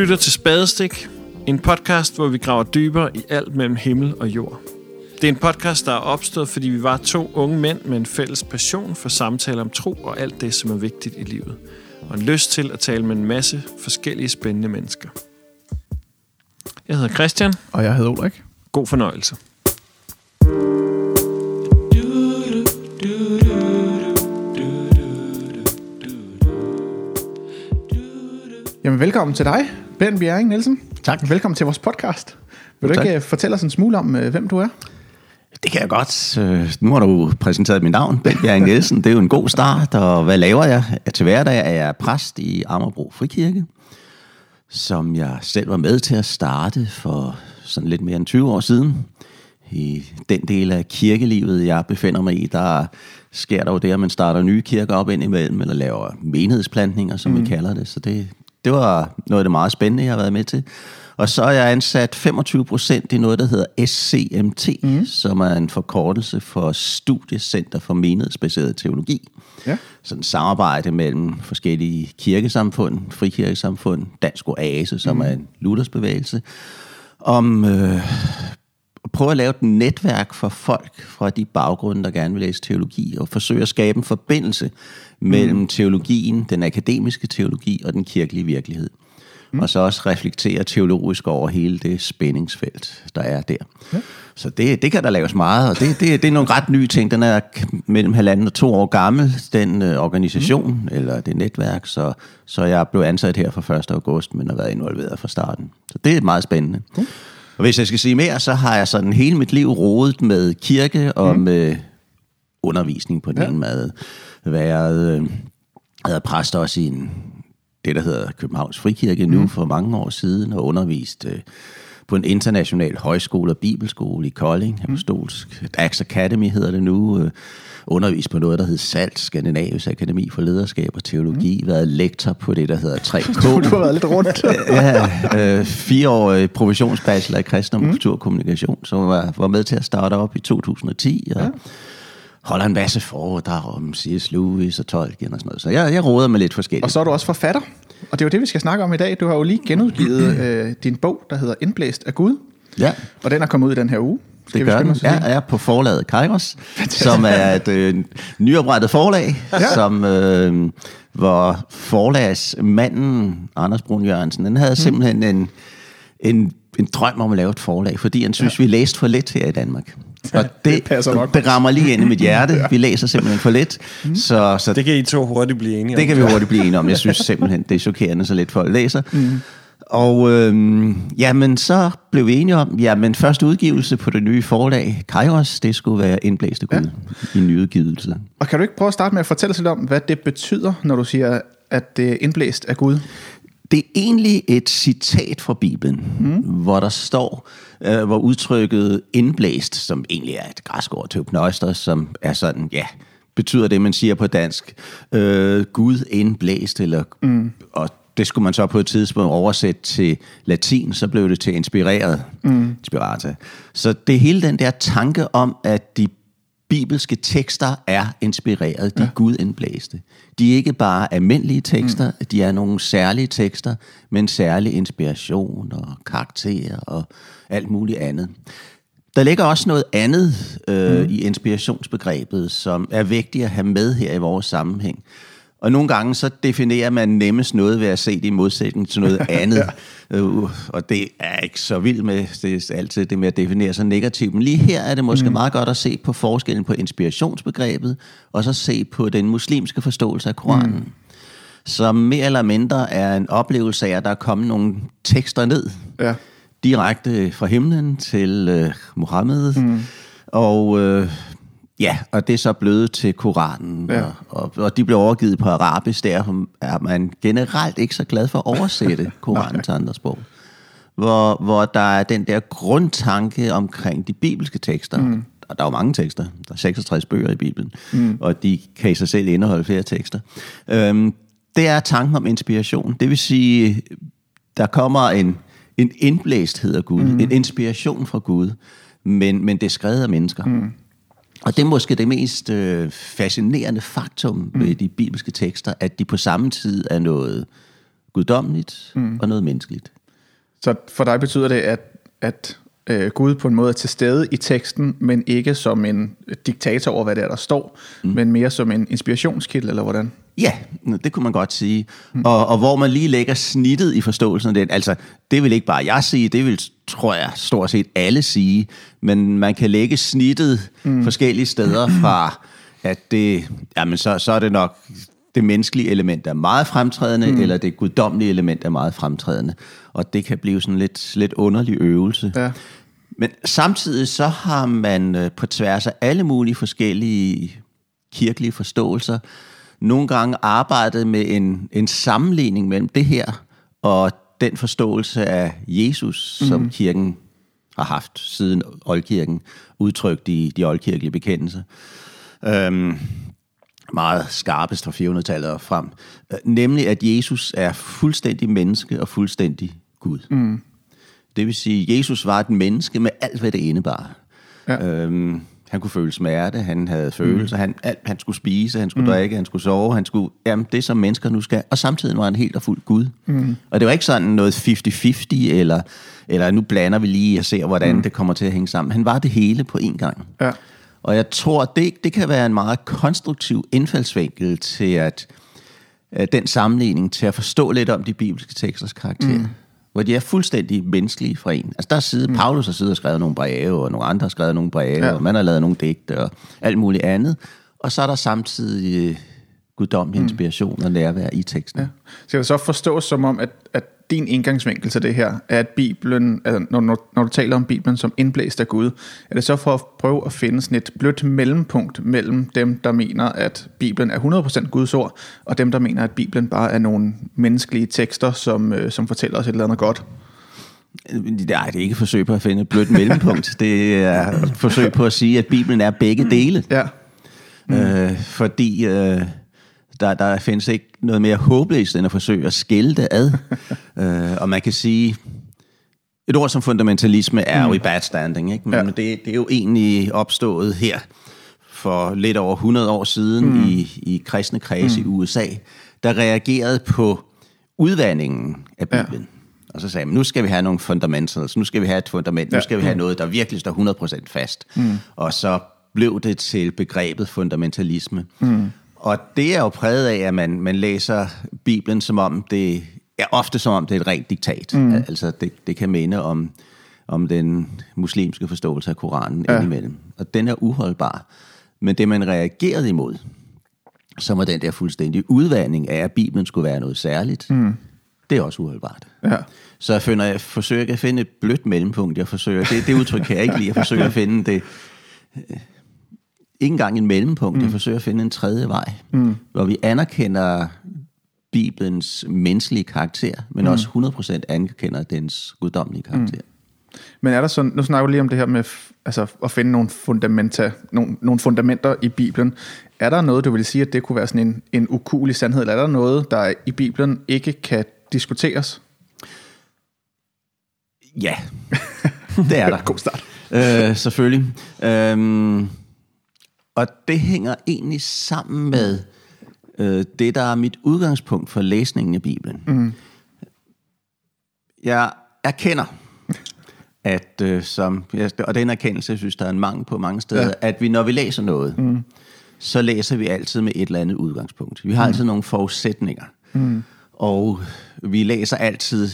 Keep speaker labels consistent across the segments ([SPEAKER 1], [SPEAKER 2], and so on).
[SPEAKER 1] lytter til Spadestik, en podcast, hvor vi graver dybere i alt mellem himmel og jord. Det er en podcast, der er opstået, fordi vi var to unge mænd med en fælles passion for samtaler om tro og alt det, som er vigtigt i livet. Og en lyst til at tale med en masse forskellige spændende mennesker. Jeg hedder Christian.
[SPEAKER 2] Og jeg hedder Ulrik.
[SPEAKER 1] God fornøjelse.
[SPEAKER 2] Jamen velkommen til dig, Ben Bjerring Nielsen.
[SPEAKER 3] Tak.
[SPEAKER 2] Velkommen til vores podcast. Vil du
[SPEAKER 3] Tak.
[SPEAKER 2] ikke øh, fortælle os en smule om, øh, hvem du er?
[SPEAKER 3] Det kan jeg godt. Øh, Nu har du præsenteret mit navn, Bent Bjerring Nielsen. Det er jo en god start, og hvad laver jeg? Til hverdag er jeg præst i Amagerbro Frikirke, som jeg selv var med til at starte for sådan lidt mere end 20 år siden. I den del af kirkelivet, jeg befinder mig i, der sker der jo det, at man starter nye kirker op indimellem, eller laver menighedsplantninger, som mm. vi kalder det. Så det, det var noget af det meget spændende, jeg har været med til. Og så er jeg ansat 25 procent i noget, der hedder SCMT, mm. som er en forkortelse for Studiecenter for Menighedsbaseret Teologi.
[SPEAKER 2] Ja.
[SPEAKER 3] Sådan et samarbejde mellem forskellige kirkesamfund, frikirkesamfund, Dansk Oase, som mm. er en Luthersbevægelse, om øh, prøve at lave et netværk for folk fra de baggrunde, der gerne vil læse teologi, og forsøge at skabe en forbindelse mellem mm. teologien, den akademiske teologi og den kirkelige virkelighed. Mm. Og så også reflektere teologisk over hele det spændingsfelt, der er der. Ja. Så det, det kan der laves meget, og det, det, det er nogle ret nye ting. Den er mellem halvanden og to år gammel, den øh, organisation, mm. eller det netværk, så, så jeg blev ansat her fra 1. august, men har været involveret fra starten. Så det er meget spændende. Mm. Og hvis jeg skal sige mere, så har jeg sådan hele mit liv rodet med kirke og mm. med undervisning på den
[SPEAKER 2] Ja.
[SPEAKER 3] ene måde. Været, øh, været præst også i en, det, der hedder Københavns Frikirke nu for mange år siden, og undervist øh, på en international højskole og bibelskole i Kolding, Apostolsk. Dax Academy hedder det nu. Øh, undervist på noget, der hedder SALT, Skandinavisk Akademi for Lederskab og Teologi. Været lektor på det, der hedder 3K.
[SPEAKER 2] Du har været lidt rundt.
[SPEAKER 3] ja, øh, fireårig professionsbachelor i kristendom og kulturkommunikation, som var, var med til at starte op i 2010, og ja. holder en masse foredrag om C.S. Lewis og Tolkien og sådan noget. Så jeg, jeg råder med lidt forskelligt.
[SPEAKER 2] og så er du også forfatter. Og det er jo det, vi skal snakke om i dag. Du har jo lige genudgivet øh, din bog, der hedder Indblæst af Gud.
[SPEAKER 3] ja,
[SPEAKER 2] Og den er kommet ud i den her uge.
[SPEAKER 3] Det gør den. Jeg er på forlaget Kairos, som er et øh, nyoprettet forlag,
[SPEAKER 2] Ja.
[SPEAKER 3] ja. som øh, hvor forlagsmanden, Anders Brun Jørgensen, han havde simpelthen en, en, en drøm om at lave et forlag, fordi han synes, ja. vi læste for lidt her i Danmark. Og det,
[SPEAKER 2] det passer nok.
[SPEAKER 3] det rammer lige ind i mit hjerte. Vi læser simpelthen for lidt.
[SPEAKER 2] Mm.
[SPEAKER 3] Så, så
[SPEAKER 1] Det kan I to hurtigt blive enige
[SPEAKER 3] det
[SPEAKER 1] om.
[SPEAKER 3] kan vi hurtigt blive enige om. Jeg synes simpelthen, det er chokerende, så lidt folk læser. Mm. Og øhm, jamen, så blev vi enige om, jamen første udgivelse på det nye forlag, Kairos, det skulle være indblæste Gud ja. i nyudgivelse.
[SPEAKER 2] Og kan du ikke prøve at starte med at fortælle os lidt om, hvad det betyder, når du siger, at det er indblæst af Gud?
[SPEAKER 3] Det er egentlig et citat fra Bibelen, mm. hvor der står, øh, hvor udtrykket indblæst, som egentlig er et græsk ord til pneuster, som er sådan, ja, betyder det, man siger på dansk, øh, Gud indblæst, eller, mm. og det skulle man så på et tidspunkt oversætte til latin, så blev det til inspireret, mm. inspirata. Så det er hele den der tanke om, at de bibelske tekster er inspireret, de er Gud indblæste. De er ikke bare almindelige tekster, mm. de er nogle særlige tekster, med en særlig inspiration og karakter og alt muligt andet. Der ligger også noget andet øh, mm. i inspirationsbegrebet, som er vigtigt at have med her i vores sammenhæng. Og nogle gange så definerer man nemmest noget ved at se det i modsætning til noget andet. ja. uh, og det er ikke så vildt med det er altid det med at definere sig negativt. Men lige her er det måske mm. meget godt at se på forskellen på inspirationsbegrebet, og så se på den muslimske forståelse af Koranen. Mm. Som mere eller mindre er en oplevelse af, at der er kommet nogle tekster ned,
[SPEAKER 2] Ja.
[SPEAKER 3] direkte fra himlen til øh, Mohammed. Mm. Og øh, ja, og det er så blevet til Koranen.
[SPEAKER 2] Ja.
[SPEAKER 3] Og, og, og de blev overgivet på arabisk, der er man generelt ikke så glad for at oversætte Koranen til andre sprog. Hvor, hvor der er den der grundtanke omkring de bibelske tekster. Mm. Og der er jo mange tekster. Der er 66 bøger i Bibelen. Mm. Og de kan i sig selv indeholde flere tekster. Øhm, det er tanken om inspiration. Det vil sige, der kommer en, en indblæsthed af Gud, mm. en inspiration fra Gud, men, men det er skrevet af mennesker. Mm. Og det er måske det mest øh, fascinerende faktum mm. ved de bibelske tekster, at de på samme tid er noget guddommeligt mm. og noget menneskeligt.
[SPEAKER 2] Så for dig betyder det, at, at øh, Gud på en måde er til stede i teksten, men ikke som en diktator over, hvad det er, der står, mm. men mere som en inspirationskilde, eller hvordan?
[SPEAKER 3] Ja, det kunne man godt sige. Mm. Og, og hvor man lige lægger snittet i forståelsen af det, altså det vil ikke bare jeg sige, det vil, tror jeg, stort set alle sige, men man kan lægge snittet mm. forskellige steder fra, at det, jamen så, så er det nok det menneskelige element er meget fremtrædende, mm. eller det guddommelige element er meget fremtrædende. Og det kan blive sådan lidt, lidt underlig øvelse. Ja. Men samtidig så har man øh, på tværs af alle mulige forskellige kirkelige forståelser, nogle gange arbejdet med en, en sammenligning mellem det her og den forståelse af Jesus, mm. som kirken har haft siden oldkirken, udtrykt i de oldkirkelige bekendelser. Øhm, meget skarpest fra 400-tallet og frem. Øh, nemlig, at Jesus er fuldstændig menneske og fuldstændig Gud. Mm. Det vil sige, at Jesus var et menneske med alt, hvad det indebar. Ja. Øhm, han kunne føle smerte, han havde følelser, mm. han, alt, han skulle spise, han skulle mm. drikke, han skulle sove, han skulle, jamen det som mennesker nu skal, og samtidig var han helt og fuldt Gud. Mm. Og det var ikke sådan noget 50-50, eller, eller nu blander vi lige og ser, hvordan mm. det kommer til at hænge sammen. Han var det hele på én gang. Ja. Og jeg tror, det, det kan være en meget konstruktiv indfaldsvinkel til at, at den sammenligning, til at forstå lidt om de bibelske teksters karakter. Mm. Hvor de er fuldstændig menneskelige fra en. Altså der er side, mm. Paulus har siddet og skrevet nogle breve, og nogle andre har skrevet nogle breve, ja. og man har lavet nogle digte, og alt muligt andet. Og så er der samtidig øh, guddommelig mm. inspiration og nærvær i teksten. Ja.
[SPEAKER 2] Så jeg så forstås som om, at, at din indgangsvinkel til det her, er at Bibelen, altså når, når, når du taler om Bibelen som indblæst af Gud, er det så for at prøve at finde sådan et blødt mellempunkt mellem dem, der mener, at Bibelen er 100% Guds ord, og dem, der mener, at Bibelen bare er nogle menneskelige tekster, som, øh, som fortæller os et eller andet godt?
[SPEAKER 3] Nej, det er ikke et forsøg på at finde et blødt mellempunkt. Det er et forsøg på at sige, at Bibelen er begge dele. Ja. Mm. Øh, fordi... Øh, der, der findes ikke noget mere håbløst end at forsøge at skille det ad. øh, og man kan sige, et ord som fundamentalisme er mm. jo i bad standing, ikke? men ja. det, det er jo egentlig opstået her for lidt over 100 år siden mm. i, i kristne kreds mm. i USA, der reagerede på udvandringen af Bibelen. Ja. Og så sagde man, nu skal vi have nogle fundamentals, nu skal vi have et fundament, ja. nu skal vi have mm. noget, der virkelig står 100% fast. Mm. Og så blev det til begrebet fundamentalisme. Mm. Og det er jo præget af, at man, man læser Bibelen som om det er ofte som om det er et rent diktat. Mm. Altså det, det kan minde om, om den muslimske forståelse af Koranen ja. indimellem. Og den er uholdbar. Men det man reagerede imod, som var den der fuldstændige udvandring af, at Bibelen skulle være noget særligt, mm. det er også uholdbart. Ja. Så jeg, finder, jeg forsøger at finde et blødt mellempunkt. Jeg forsøger, det, det udtryk kan jeg ikke lide. Jeg forsøger at finde det ikke engang en mellempunkt. Mm. Jeg forsøger at finde en tredje vej, mm. hvor vi anerkender Bibelens menneskelige karakter, men mm. også 100% anerkender dens guddommelige karakter. Mm.
[SPEAKER 2] Men er der sådan, nu snakker vi lige om det her med altså, at finde nogle, fundamenta, nogle, nogle fundamenter i Bibelen. Er der noget, du vil sige, at det kunne være sådan en, en ukulig sandhed, eller er der noget, der i Bibelen ikke kan diskuteres?
[SPEAKER 3] Ja, det er der.
[SPEAKER 2] God start.
[SPEAKER 3] Øh, selvfølgelig. Øh, og det hænger egentlig sammen med øh, det, der er mit udgangspunkt for læsningen af Bibelen. Mm. Jeg erkender, at øh, som, og den erkendelse, jeg synes, der er en mangel på mange steder, ja. at vi, når vi læser noget, mm. så læser vi altid med et eller andet udgangspunkt. Vi har mm. altid nogle forudsætninger. Mm. Og vi læser altid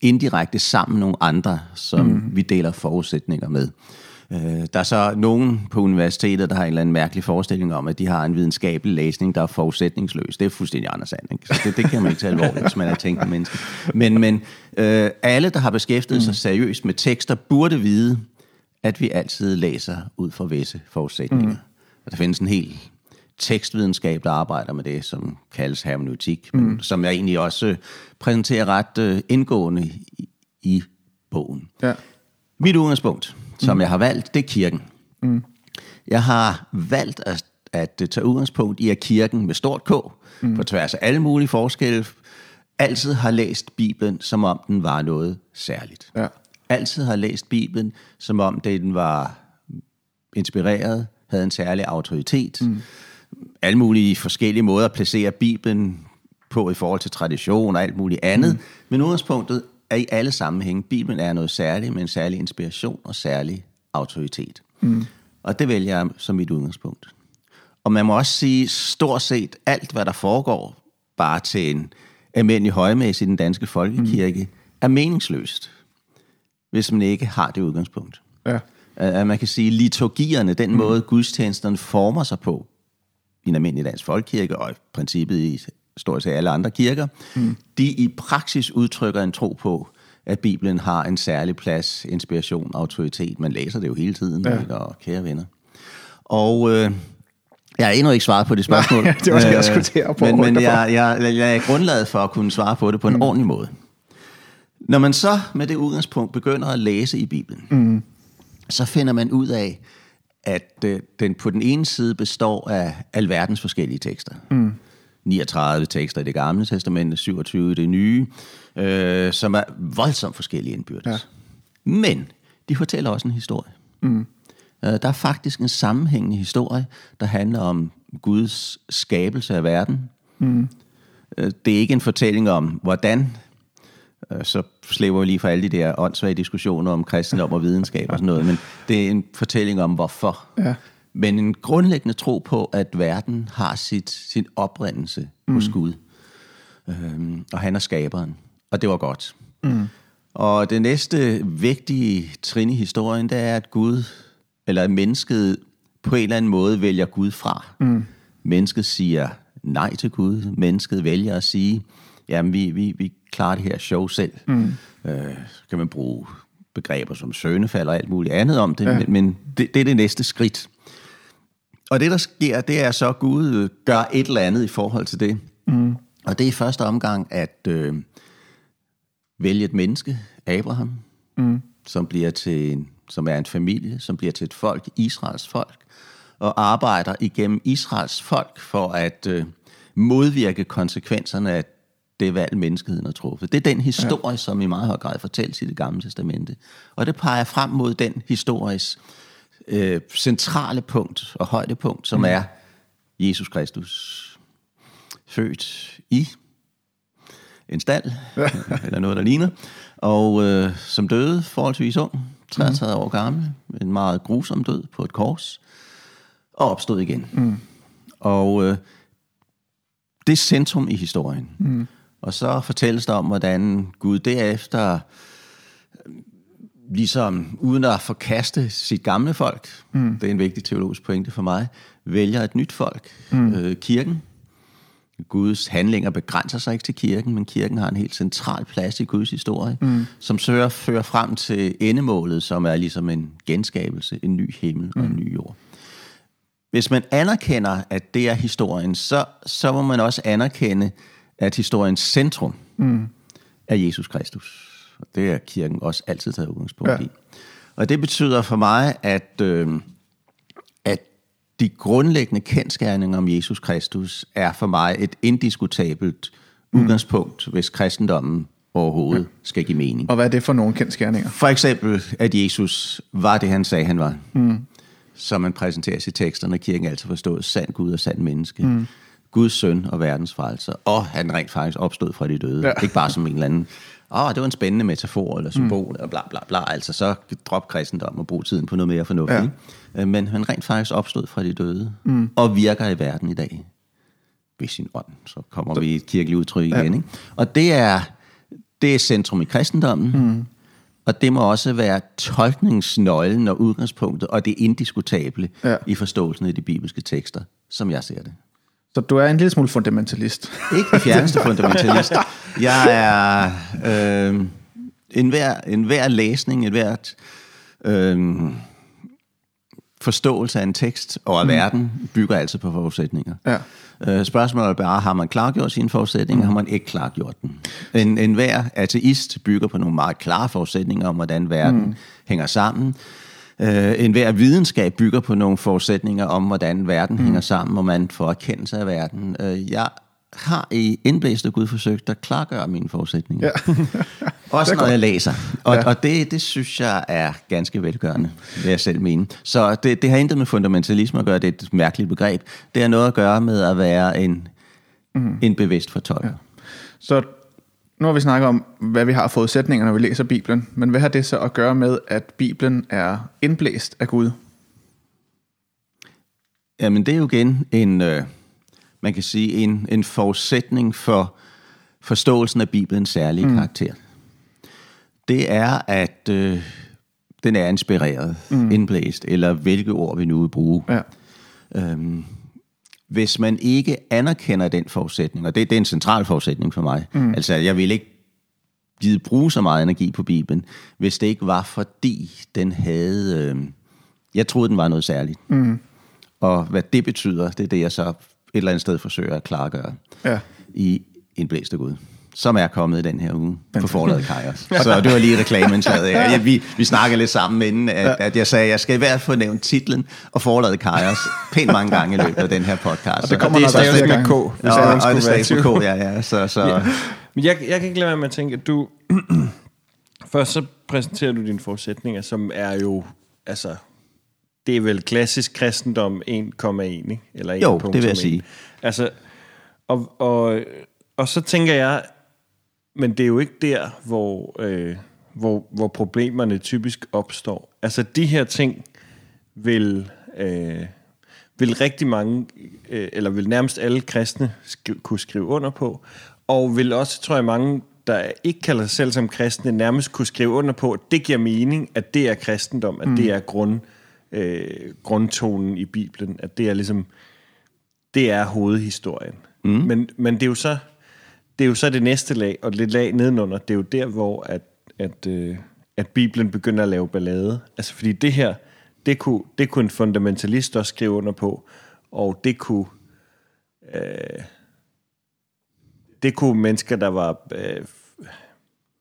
[SPEAKER 3] indirekte sammen nogle andre, som mm. vi deler forudsætninger med. Øh, der er så nogen på universitetet, der har en eller anden mærkelig forestilling om, at de har en videnskabelig læsning, der er forudsætningsløs. Det er fuldstændig andet sand. Ikke? Så det, det kan man ikke tage alvorligt, hvis man er tænkt menneske. Men, men øh, alle, der har beskæftiget sig seriøst med tekster, burde vide, at vi altid læser ud fra visse forudsætninger. Mm. Og der findes en helt tekstvidenskab, der arbejder med det, som kaldes hermeneutik, mm. men som jeg egentlig også præsenterer ret øh, indgående i, i bogen. Ja. Mit udgangspunkt som mm. jeg har valgt, det er kirken. Mm. Jeg har valgt at, at tage udgangspunkt i, at kirken med stort K, mm. på tværs af alle mulige forskelle, altid har læst Bibelen, som om den var noget særligt. Ja. Altid har læst Bibelen, som om den var inspireret, havde en særlig autoritet. Mm. Alle mulige forskellige måder at placere Bibelen på i forhold til tradition og alt muligt andet. Mm. Men udgangspunktet er i alle sammenhænge, Bibelen er noget særligt med en særlig inspiration og særlig autoritet. Mm. Og det vælger jeg som mit udgangspunkt. Og man må også sige, stort set alt, hvad der foregår, bare til en almindelig højmæssig i den danske folkekirke, mm. er meningsløst, hvis man ikke har det udgangspunkt.
[SPEAKER 2] Ja.
[SPEAKER 3] At man kan sige, liturgierne, den mm. måde gudstjenesterne former sig på, i en almindelig dansk folkekirke, og i princippet i stort set alle andre kirker, mm. de i praksis udtrykker en tro på, at Bibelen har en særlig plads, inspiration, autoritet. Man læser det jo hele tiden, ja. ikke? og kære venner. Og øh, jeg har endnu ikke svaret på det spørgsmål.
[SPEAKER 2] Nej, det var det, jeg skulle til at
[SPEAKER 3] Men, men jeg, jeg, jeg er grundlaget for at kunne svare på det på en mm. ordentlig måde. Når man så med det udgangspunkt begynder at læse i Bibelen, mm. så finder man ud af, at øh, den på den ene side består af alverdens forskellige tekster. Mm. 39 tekster i det gamle testamente, 27 i det nye, øh, som er voldsomt forskellige indbyrdes. Ja. Men de fortæller også en historie. Mm. Øh, der er faktisk en sammenhængende historie, der handler om Guds skabelse af verden. Mm. Øh, det er ikke en fortælling om, hvordan øh, så slæber vi lige for alle de der åndssvage diskussioner om kristendom og videnskab og sådan noget, men det er en fortælling om, hvorfor. Ja. Men en grundlæggende tro på, at verden har sit, sin oprindelse mm. hos Gud. Øhm, og han er skaberen. Og det var godt. Mm. Og det næste vigtige trin i historien, det er, at Gud, eller at mennesket på en eller anden måde vælger Gud fra. Mm. Mennesket siger nej til Gud. Mennesket vælger at sige, jamen vi, vi, vi klarer det her show selv. Mm. Øh, kan man bruge begreber som sønefald og alt muligt andet om det, ja. men, men det, det er det næste skridt. Og det, der sker, det er så, at Gud gør et eller andet i forhold til det. Mm. Og det er i første omgang at øh, vælge et menneske, Abraham, mm. som bliver til en, som er en familie, som bliver til et folk, Israels folk, og arbejder igennem Israels folk for at øh, modvirke konsekvenserne af det valg, menneskeheden har truffet. Det er den historie, ja. som i meget høj grad fortælles i det gamle testamente. Og det peger frem mod den historis øh, centrale punkt og højdepunkt, som mm. er Jesus Kristus. Født i en stald, eller noget, der ligner, og øh, som døde forholdsvis ung, 33 mm. år gammel, en meget grusom død på et kors, og opstod igen. Mm. Og øh, det er centrum i historien. Mm. Og så fortælles der om, hvordan Gud derefter ligesom uden at forkaste sit gamle folk, mm. det er en vigtig teologisk pointe for mig, vælger et nyt folk, mm. øh, kirken. Guds handlinger begrænser sig ikke til kirken, men kirken har en helt central plads i Guds historie, mm. som søger fører frem til endemålet, som er ligesom en genskabelse, en ny himmel og en mm. ny jord. Hvis man anerkender, at det er historien, så, så må man også anerkende, at historiens centrum mm. er Jesus Kristus. Og det er kirken også altid taget udgangspunkt ja. i. Og det betyder for mig, at, øh, at de grundlæggende kendskærninger om Jesus Kristus er for mig et indiskutabelt mm. udgangspunkt, hvis kristendommen overhovedet ja. skal give mening.
[SPEAKER 2] Og hvad er det for nogle kendskærninger?
[SPEAKER 3] For eksempel, at Jesus var det, han sagde, han var. Mm. Som man præsenterer i teksterne, kirken altid forstået, sand Gud og sand menneske. Mm. Guds søn og verdens frelser, og han rent faktisk opstod fra de døde. Ja. Ikke bare som en eller anden åh, oh, det var en spændende metafor eller symbol, mm. og bla bla bla, altså så drop kristendom og brug tiden på noget mere fornuftigt. Ja. Øh, men han rent faktisk opstod fra de døde, mm. og virker i verden i dag ved sin ånd. Så kommer så, vi i et kirkeligt udtryk igen. Ja. Ikke? Og det er, det er centrum i kristendommen, mm. og det må også være tolkningsnøglen og udgangspunktet, og det indiskutable ja. i forståelsen af de bibelske tekster, som jeg ser det.
[SPEAKER 2] Så du er en lille smule fundamentalist.
[SPEAKER 3] Ikke den fjerneste fundamentalist. Jeg er øh, en, hver, en hver læsning, et hvert øh, forståelse af en tekst og af mm. verden bygger altid på forudsætninger. Ja. Øh, spørgsmålet er bare, har man klargjort sine forudsætninger, mm. har man ikke klargjort den? En, en hver ateist bygger på nogle meget klare forudsætninger om, hvordan verden mm. hænger sammen. Øh, en hver videnskab bygger på nogle forudsætninger om, hvordan verden mm. hænger sammen, og man får erkendelse af verden. Øh, jeg har i indblæst Gud forsøgt at klargøre mine forudsætninger. Ja. Også når jeg læser. Og, ja. og det, det synes jeg er ganske velgørende, vil jeg selv mene. Så det, det har intet med fundamentalisme at gøre, det er et mærkeligt begreb. Det har noget at gøre med at være en mm. en bevidst fortolker. Ja.
[SPEAKER 2] Så nu har vi snakket om, hvad vi har forudsætninger, når vi læser Bibelen, men hvad har det så at gøre med, at Bibelen er indblæst af Gud?
[SPEAKER 3] Jamen det er jo igen en, øh, man kan sige, en, en forudsætning for forståelsen af Bibelens særlige mm. karakter. Det er, at øh, den er inspireret, mm. indblæst, eller hvilke ord vi nu vil bruge. Ja. Øhm, hvis man ikke anerkender den forudsætning, og det, det er en central forudsætning for mig, mm. altså jeg vil ikke givet bruge så meget energi på Bibelen, hvis det ikke var fordi den havde, øh, jeg troede den var noget særligt. Mm. Og hvad det betyder, det er det jeg så et eller andet sted forsøger at klargøre ja. i en blæste Gud som er kommet i den her uge på forladet Kajos. Så det var lige reklameindslaget. Ja, vi, vi snakkede lidt sammen inden, at, at jeg sagde, at jeg skal i hvert fald få nævnt titlen og forladet Kajos pænt mange gange i løbet af den her podcast.
[SPEAKER 2] Og det kommer og det er stadig med K,
[SPEAKER 3] og, og det er stadig med K, ja, ja. Så, så. Ja.
[SPEAKER 1] Men jeg, jeg kan ikke lade være med at tænke, at du... Først så præsenterer du dine forudsætninger, som er jo... Altså, det er vel klassisk kristendom 1,1, ikke? Eller 1.
[SPEAKER 3] Jo, det vil jeg sige.
[SPEAKER 1] Altså, og, og, og så tænker jeg, men det er jo ikke der, hvor, øh, hvor, hvor problemerne typisk opstår. Altså de her ting vil, øh, vil rigtig mange, øh, eller vil nærmest alle kristne sk- kunne skrive under på, og vil også, tror jeg, mange, der ikke kalder sig selv som kristne, nærmest kunne skrive under på, at det giver mening, at det er kristendom, at mm. det er grund, øh, grundtonen i Bibelen, at det er ligesom, det er hovedhistorien. Mm. Men, men det er jo så det er jo så det næste lag, og det lag nedenunder, det er jo der, hvor at, at, øh, at Bibelen begynder at lave ballade. Altså fordi det her, det kunne, det kunne en fundamentalist også skrive under på, og det kunne, øh, det kunne mennesker, der var øh,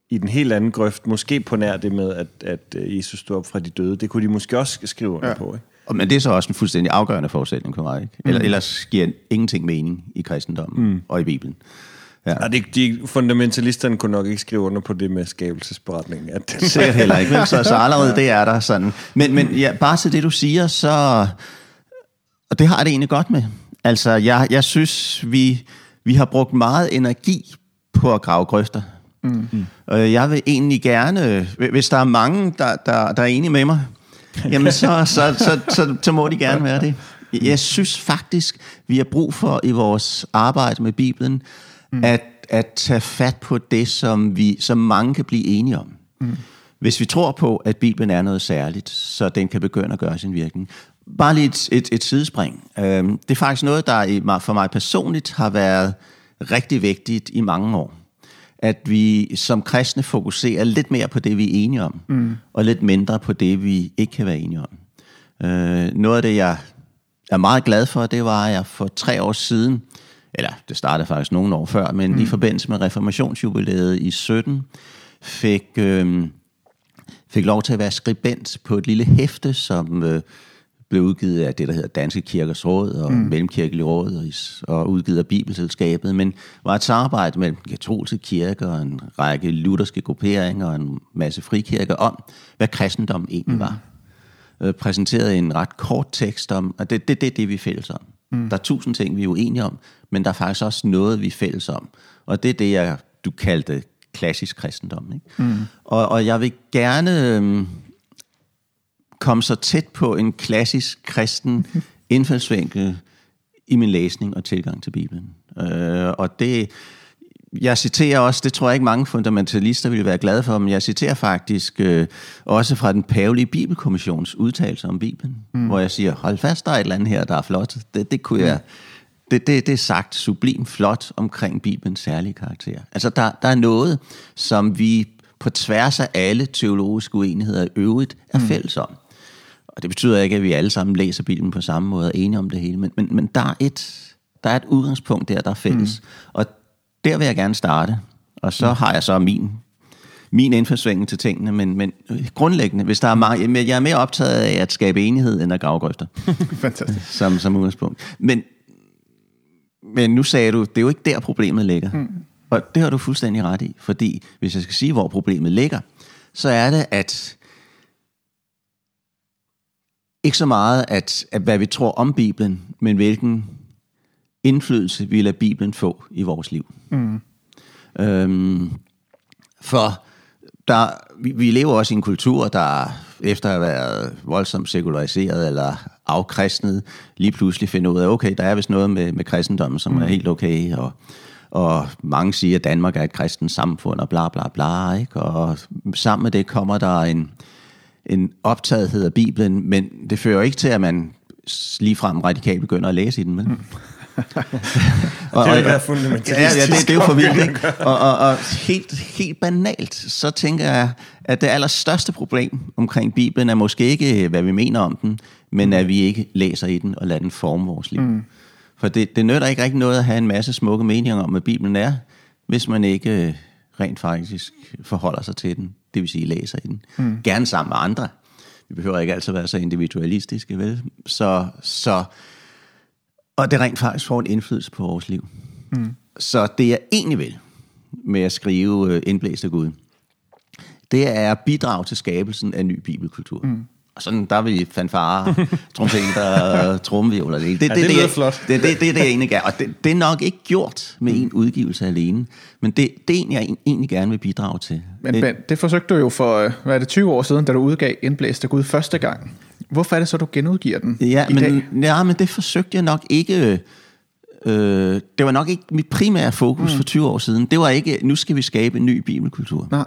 [SPEAKER 1] i den helt anden grøft, måske på nær det med, at, at øh, Jesus stod op fra de døde, det kunne de måske også skrive under ja. på. Ikke?
[SPEAKER 3] Men det er så også en fuldstændig afgørende forudsætning for mig. Ikke? Eller, mm. Ellers giver ingenting mening i kristendommen mm. og i Bibelen.
[SPEAKER 1] Ja. Og det, de fundamentalisterne kunne nok ikke skrive under på det med skabelsesberetningen. At
[SPEAKER 3] det Sikkert heller ikke, men så, så allerede det er der sådan. Men, men ja, bare til det, du siger, så... Og det har det egentlig godt med. Altså, jeg, jeg synes, vi, vi har brugt meget energi på at grave grøfter. Mm. Og jeg vil egentlig gerne, hvis der er mange, der, der, der er enige med mig, jamen så, så, så, så, så må de gerne være det. Jeg synes faktisk, vi har brug for i vores arbejde med Bibelen, mm. at, at tage fat på det, som, vi, som mange kan blive enige om. Mm. Hvis vi tror på, at Bibelen er noget særligt, så den kan begynde at gøre sin virkning. Bare lige et, et, et sidespring. Øhm, det er faktisk noget, der for mig personligt har været rigtig vigtigt i mange år. At vi som kristne fokuserer lidt mere på det, vi er enige om, mm. og lidt mindre på det, vi ikke kan være enige om. Øh, noget af det, jeg er meget glad for, det var, at jeg for tre år siden eller det startede faktisk nogle år før, men mm. i forbindelse med reformationsjubilæet i 17, fik, øh, fik lov til at være skribent på et lille hæfte, som øh, blev udgivet af det, der hedder Danske Kirkers Råd og mm. Mellemkirkelig Råd og, og udgivet af Bibelselskabet, men var et samarbejde mellem katolske kirker og en række lutherske grupperinger og en masse frikirker om, hvad kristendom egentlig mm. var. Øh, præsenterede en ret kort tekst om, og det er det, det, det, vi fælles om. Mm. Der er tusind ting, vi er uenige om, men der er faktisk også noget, vi er fælles om. Og det er det, jeg, du kaldte klassisk kristendom. Ikke? Mm. Og, og jeg vil gerne øhm, komme så tæt på en klassisk kristen indfaldsvinkel i min læsning og tilgang til Bibelen. Øh, og det, jeg citerer også, det tror jeg ikke mange fundamentalister ville være glade for, men jeg citerer faktisk øh, også fra den pavelige bibelkommissions udtalelse om Bibelen, mm. hvor jeg siger, hold fast, der er et eller andet her, der er flot. Det, det kunne jeg... Det, det, det er sagt sublim flot omkring Bibelens særlige karakter. Altså, der, der er noget, som vi på tværs af alle teologiske uenigheder i øvrigt er mm. fælles om. Og det betyder ikke, at vi alle sammen læser Bibelen på samme måde og er enige om det hele, men, men, men der, er et, der er et udgangspunkt der, der er fælles. Mm. Og der vil jeg gerne starte. Og så mm. har jeg så min min indfaldsvinkel til tingene, men, men grundlæggende, hvis der er mange, jeg er mere optaget af at skabe enighed, end at grave grøfter.
[SPEAKER 2] Fantastisk.
[SPEAKER 3] Som, som udgangspunkt. Men, men nu sagde du, det er jo ikke der problemet ligger. Mm. Og det har du fuldstændig ret i, fordi hvis jeg skal sige, hvor problemet ligger, så er det, at ikke så meget, at, at hvad vi tror om Bibelen, men hvilken indflydelse vi lader Bibelen få i vores liv. Mm. Øhm, for der, vi, vi lever også i en kultur, der efter at have været voldsomt sekulariseret eller afkristnet, lige pludselig finder ud af, okay, der er vist noget med, med kristendommen, som mm. er helt okay, og, og mange siger, at Danmark er et kristent samfund, og bla bla bla, ikke? og sammen med det kommer der en, en optagethed af Bibelen, men det fører ikke til, at man ligefrem radikalt begynder at læse i den, men... Mm.
[SPEAKER 1] og, det er jo
[SPEAKER 3] ja, ja, det, det er jo ikke? Og, og, og helt, helt banalt, så tænker jeg, at det allerstørste problem omkring Bibelen er måske ikke, hvad vi mener om den, men at vi ikke læser i den og lader den forme vores liv. Mm. For det, det nytter ikke rigtig noget at have en masse smukke meninger om, hvad Bibelen er, hvis man ikke øh, rent faktisk forholder sig til den, det vil sige læser i den. Mm. Gerne sammen med andre. Vi behøver ikke altid være så individualistiske, vel? Så, så, og det rent faktisk får en indflydelse på vores liv. Mm. Så det jeg egentlig vil med at skrive øh, Indblæst af Gud, det er at bidrage til skabelsen af ny bibelkultur. Mm. Og sådan, der er vi fanfare, trompeter, tromvivler. Det,
[SPEAKER 1] det, ja, det, det,
[SPEAKER 3] det,
[SPEAKER 1] flot.
[SPEAKER 3] Det, det, det, det, jeg egentlig gør. Og det, det er nok ikke gjort med en udgivelse alene. Men det, det er en, jeg egentlig gerne vil bidrage til.
[SPEAKER 2] Men Ben, det forsøgte du jo for, øh, hvad er det, 20 år siden, da du udgav Indblæst af Gud første gang. Hvorfor er det så, du genudgiver den
[SPEAKER 3] ja,
[SPEAKER 2] i
[SPEAKER 3] men,
[SPEAKER 2] dag?
[SPEAKER 3] Ja, men det forsøgte jeg nok ikke... Øh, det var nok ikke mit primære fokus mm. for 20 år siden. Det var ikke, nu skal vi skabe en ny bibelkultur.
[SPEAKER 2] Nej.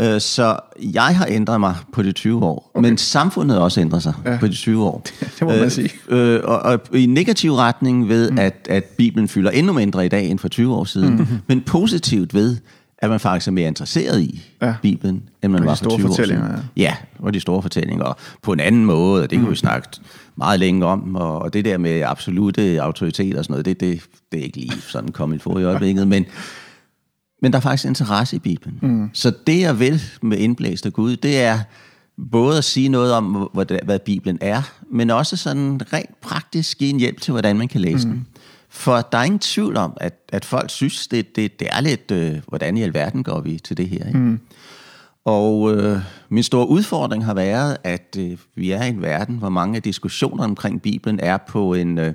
[SPEAKER 3] Øh, så jeg har ændret mig på de 20 år, okay. men samfundet har også ændret sig ja. på de 20 år.
[SPEAKER 2] det må man øh, sige.
[SPEAKER 3] Øh, og, og i negativ retning ved, mm. at, at Bibelen fylder endnu mindre i dag end for 20 år siden, mm-hmm. men positivt ved, at man faktisk er mere interesseret i ja. Bibelen, end man var for 20 år siden. Ja. ja, og de store fortællinger. Og på en anden måde, og det mm. kan vi snakke meget længe om, og, og det der med absolute autoritet og sådan noget, det, det, det er ikke lige sådan kommet for i øjeblikket, men men der er faktisk interesse i Bibelen. Mm. Så det, jeg vil med indblæst af Gud, det er både at sige noget om, hvad, Bibelen er, men også sådan rent praktisk give en hjælp til, hvordan man kan læse mm. den. For der er ingen tvivl om, at, at folk synes, det, det, det er lidt, øh, hvordan i alverden går vi til det her. Ikke? Mm. Og øh, min store udfordring har været, at øh, vi er i en verden, hvor mange af diskussionerne omkring Bibelen er på en... Øh,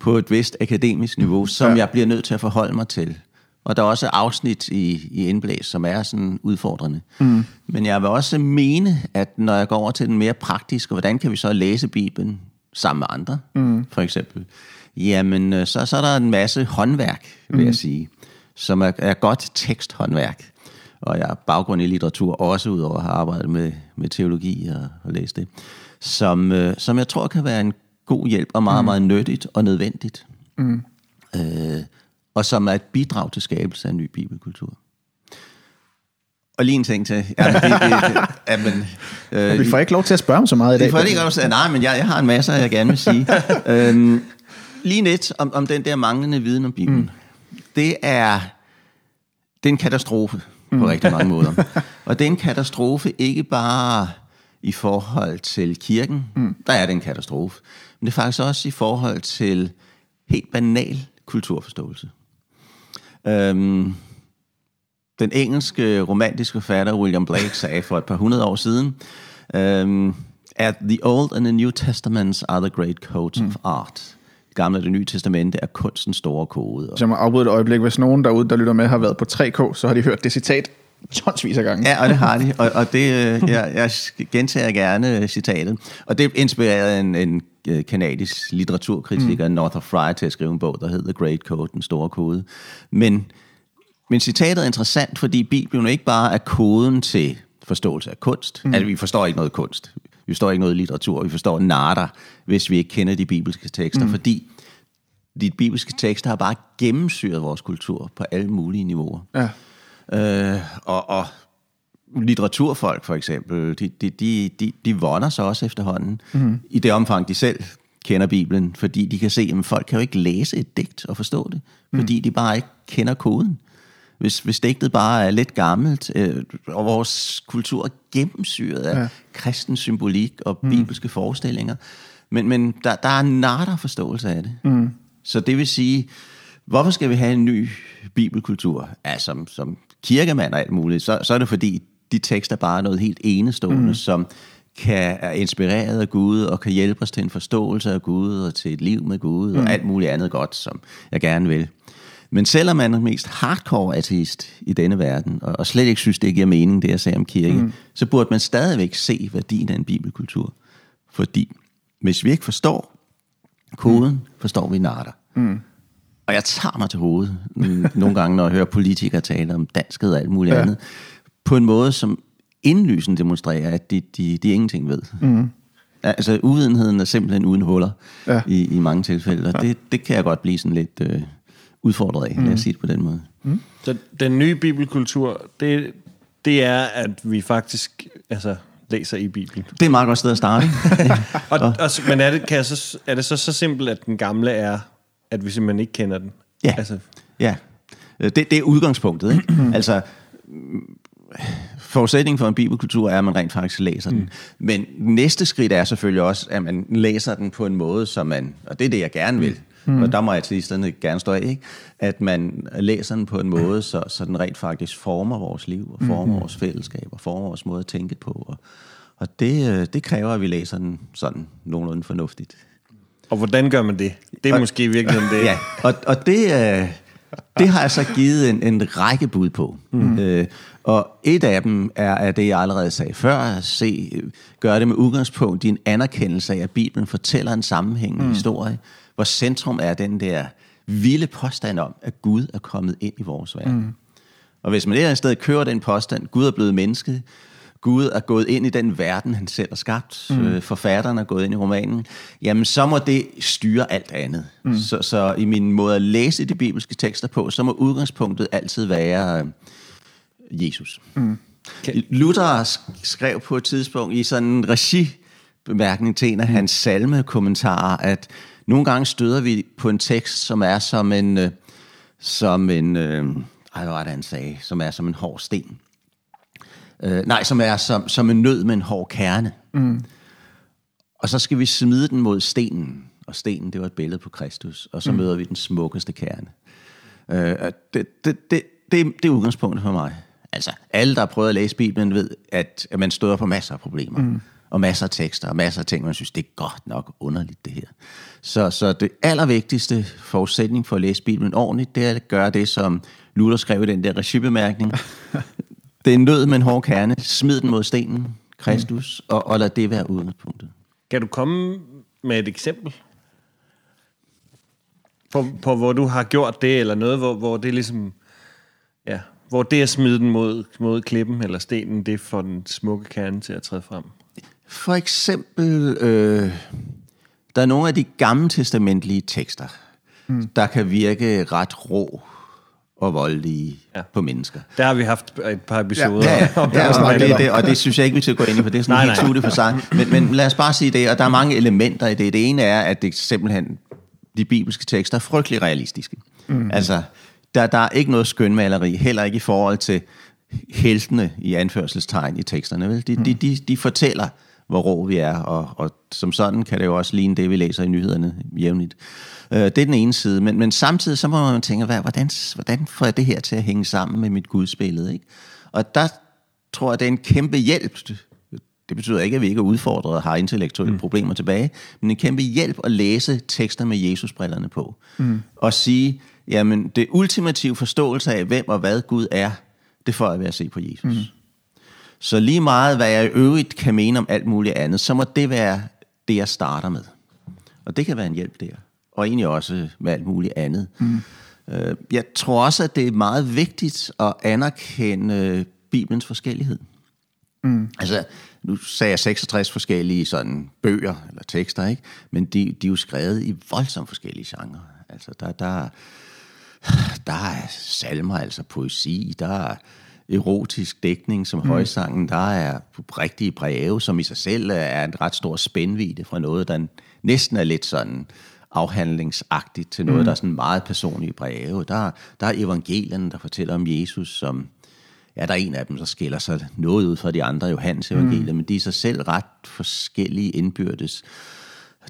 [SPEAKER 3] på et vist akademisk niveau, som ja. jeg bliver nødt til at forholde mig til. Og der er også afsnit i, i indblæs, som er sådan udfordrende. Mm. Men jeg vil også mene, at når jeg går over til den mere praktiske, hvordan kan vi så læse Bibelen sammen med andre, mm. for eksempel, jamen øh, så, så er der en masse håndværk, vil mm. jeg sige, som er, er godt teksthåndværk. Og jeg har baggrund i litteratur, også udover at have arbejdet med, med teologi og, og læst det, som, øh, som jeg tror kan være en god hjælp og meget, mm. meget nyttigt og nødvendigt. Mm. Øh, og som er et bidrag til skabelse af en ny bibelkultur. Og lige en ting til. Ja, det, det, det, ja, men,
[SPEAKER 2] øh, vi får ikke lov til at spørge om så meget i dag.
[SPEAKER 3] Vi får ikke lov til at nej, men jeg, jeg har en masse, jeg gerne vil sige. øhm, lige lidt om, om den der manglende viden om Bibelen. Mm. Det, er, det er en katastrofe på mm. rigtig mange måder. Og det er en katastrofe ikke bare i forhold til kirken. Mm. Der er det en katastrofe. Men det er faktisk også i forhold til helt banal kulturforståelse. Øhm, den engelske romantiske forfatter William Blake sagde for et par hundrede år siden, øhm, at the Old and the New Testaments are the great codes mm. of art. Det gamle og det nye testamente er kunstens store kode.
[SPEAKER 2] Så jeg må afbryde et øjeblik. Hvis nogen derude, der lytter med, har været på 3K, så har de hørt det citat tonsvis af gange.
[SPEAKER 3] Ja, og det har de. Og, og det, øh, jeg, jeg gentager gerne citatet. Og det inspirerede en, en øh, kanadisk litteraturkritiker, mm. Northrop Frye, til at skrive en bog, der hedder The Great Code, den store kode. Men, men citatet er interessant, fordi Bibelen ikke bare er koden til forståelse af kunst. Mm. Altså, vi forstår ikke noget kunst. Vi forstår ikke noget litteratur. Vi forstår nada, hvis vi ikke kender de bibelske tekster, mm. fordi de bibelske tekster har bare gennemsyret vores kultur på alle mulige niveauer. Ja. Øh, og, og litteraturfolk for eksempel, de, de, de, de, de vonder sig også efterhånden, mm. i det omfang de selv kender Bibelen, fordi de kan se, at folk kan jo ikke læse et digt og forstå det, mm. fordi de bare ikke kender koden. Hvis, hvis digtet bare er lidt gammelt, øh, og vores kultur er gennemsyret af ja. kristen symbolik og mm. bibelske forestillinger, men, men der, der er en forståelse af det. Mm. Så det vil sige, hvorfor skal vi have en ny bibelkultur? Ja, som, som kirkemand og alt muligt, så, så er det fordi, de tekster bare er noget helt enestående, mm. som kan er inspireret af Gud og kan hjælpe os til en forståelse af Gud og til et liv med Gud mm. og alt muligt andet godt, som jeg gerne vil. Men selvom man er den mest hardcore ateist i denne verden, og, og slet ikke synes, det giver mening, det jeg sagde om kirke, mm. så burde man stadigvæk se værdien af en bibelkultur. Fordi hvis vi ikke forstår koden, mm. forstår vi natter. Mm. Og jeg tager mig til hovedet nogle gange, når jeg hører politikere tale om danskhed og alt muligt ja. andet, på en måde, som indlysende demonstrerer, at de, de, de ingenting ved. Mm. Altså, uvidenheden er simpelthen uden huller ja. i, i mange tilfælde, og ja. det, det kan jeg godt blive sådan lidt øh, udfordret af, mm. lad os sige det på den måde. Mm.
[SPEAKER 1] Så den nye bibelkultur, det, det er, at vi faktisk altså, læser i Bibelen.
[SPEAKER 3] Det er et meget godt sted at starte.
[SPEAKER 1] og, og, men er det, kan jeg så, er det så så simpelt, at den gamle er, at vi simpelthen ikke kender den?
[SPEAKER 3] Ja, altså. ja. Det, det er udgangspunktet. Ikke? altså, forudsætningen for en bibelkultur er, at man rent faktisk læser den. Mm. Men næste skridt er selvfølgelig også, at man læser den på en måde, som man, og det er det, jeg gerne vil, mm. og der må ateisterne gerne stå af, ikke? at man læser den på en måde, så, så den rent faktisk former vores liv, og former mm. vores fællesskab, og former vores måde at tænke på. Og, og det, øh, det kræver, at vi læser den sådan nogenlunde fornuftigt.
[SPEAKER 1] Og hvordan gør man det? Det er og, måske virkelig det.
[SPEAKER 3] Ja, og, og det, øh, det har jeg så givet en, en række bud på. Mm. Øh, og et af dem er, at det jeg allerede sagde før, se, gøre det med udgangspunkt i en anerkendelse af, at Bibelen fortæller en sammenhængende mm. historie, hvor centrum er den der vilde påstand om, at Gud er kommet ind i vores verden. Mm. Og hvis man der i stedet kører den påstand, Gud er blevet menneske, Gud er gået ind i den verden, han selv har skabt, mm. øh, forfatteren er gået ind i romanen, jamen så må det styre alt andet. Mm. Så, så i min måde at læse de bibelske tekster på, så må udgangspunktet altid være øh, Jesus. Mm. Okay. Luther skrev på et tidspunkt i sådan en regibemærkning til en af mm. hans salme-kommentarer, at nogle gange støder vi på en tekst, som er som en, øh, som en, øh, ej, hvad var det, han sagde, som er som en hård sten. Øh, nej, som er som, som en nød med en hård kerne. Mm. Og så skal vi smide den mod stenen. Og stenen, det var et billede på Kristus. Og så mm. møder vi den smukkeste kerne. Øh, det, det, det, det, det er udgangspunktet for mig. Altså, alle, der har prøvet at læse Bibelen, ved, at, at man støder på masser af problemer. Mm. Og masser af tekster, og masser af ting, man synes, det er godt nok underligt, det her. Så, så det allervigtigste forudsætning for at læse Bibelen ordentligt, det er at gøre det, som Luther skrev i den der regibemærkning. Det er en nød med en hård kerne. Smid den mod stenen, Kristus, mm. og, og lad det være udgangspunktet.
[SPEAKER 1] Kan du komme med et eksempel? På, på hvor du har gjort det, eller noget, hvor, hvor det ligesom... Ja, hvor det at smide den mod, mod klippen eller stenen, det får den smukke kerne til at træde frem?
[SPEAKER 3] For eksempel, øh, der er nogle af de gamle testamentlige tekster, mm. der kan virke ret rå og voldelige ja. på mennesker.
[SPEAKER 1] Der har vi haft et par episoder.
[SPEAKER 3] Ja, ja, ja, ja og, det, det, og det synes jeg ikke, vi skal gå ind i, for det er sådan nej, helt nej. for sig. Men, men lad os bare sige det, og der er mange elementer i det. Det ene er, at det simpelthen, de bibelske tekster er frygtelig realistiske. Mm. Altså, der, der er ikke noget skønmaleri, heller ikke i forhold til heltene i anførselstegn i teksterne. Vel? De, mm. de, de, de fortæller, hvor rå vi er, og, og som sådan kan det jo også ligne det, vi læser i nyhederne jævnligt. Øh, det er den ene side, men, men samtidig så må man tænke, hvad, hvordan, hvordan får jeg det her til at hænge sammen med mit gudsbillede? Ikke? Og der tror jeg, det er en kæmpe hjælp. Det betyder ikke, at vi ikke er udfordret og har intellektuelle mm. problemer tilbage, men en kæmpe hjælp at læse tekster med Jesusbrillerne på. Mm. Og sige, jamen det ultimative forståelse af, hvem og hvad Gud er, det får jeg ved at se på Jesus. Mm. Så lige meget, hvad jeg i øvrigt kan mene om alt muligt andet, så må det være det, jeg starter med. Og det kan være en hjælp der og egentlig også med alt muligt andet. Mm. Øh, jeg tror også, at det er meget vigtigt at anerkende Bibelens forskellighed. Mm. Altså, nu sagde jeg 66 forskellige sådan bøger eller tekster, ikke? men de, de er jo skrevet i voldsomt forskellige genrer. Altså, der, der, der er salmer, altså poesi, der er erotisk dækning som mm. højsangen, der er rigtige breve, som i sig selv er en ret stor spændvidde fra noget, der næsten er lidt sådan afhandlingsagtigt til noget, mm. der er sådan meget personlige breve. Der, der er evangelien, der fortæller om Jesus, som ja, der er en af dem, der skiller sig noget ud fra de andre, Johannes evangelier, mm. men de er sig selv ret forskellige indbyrdes.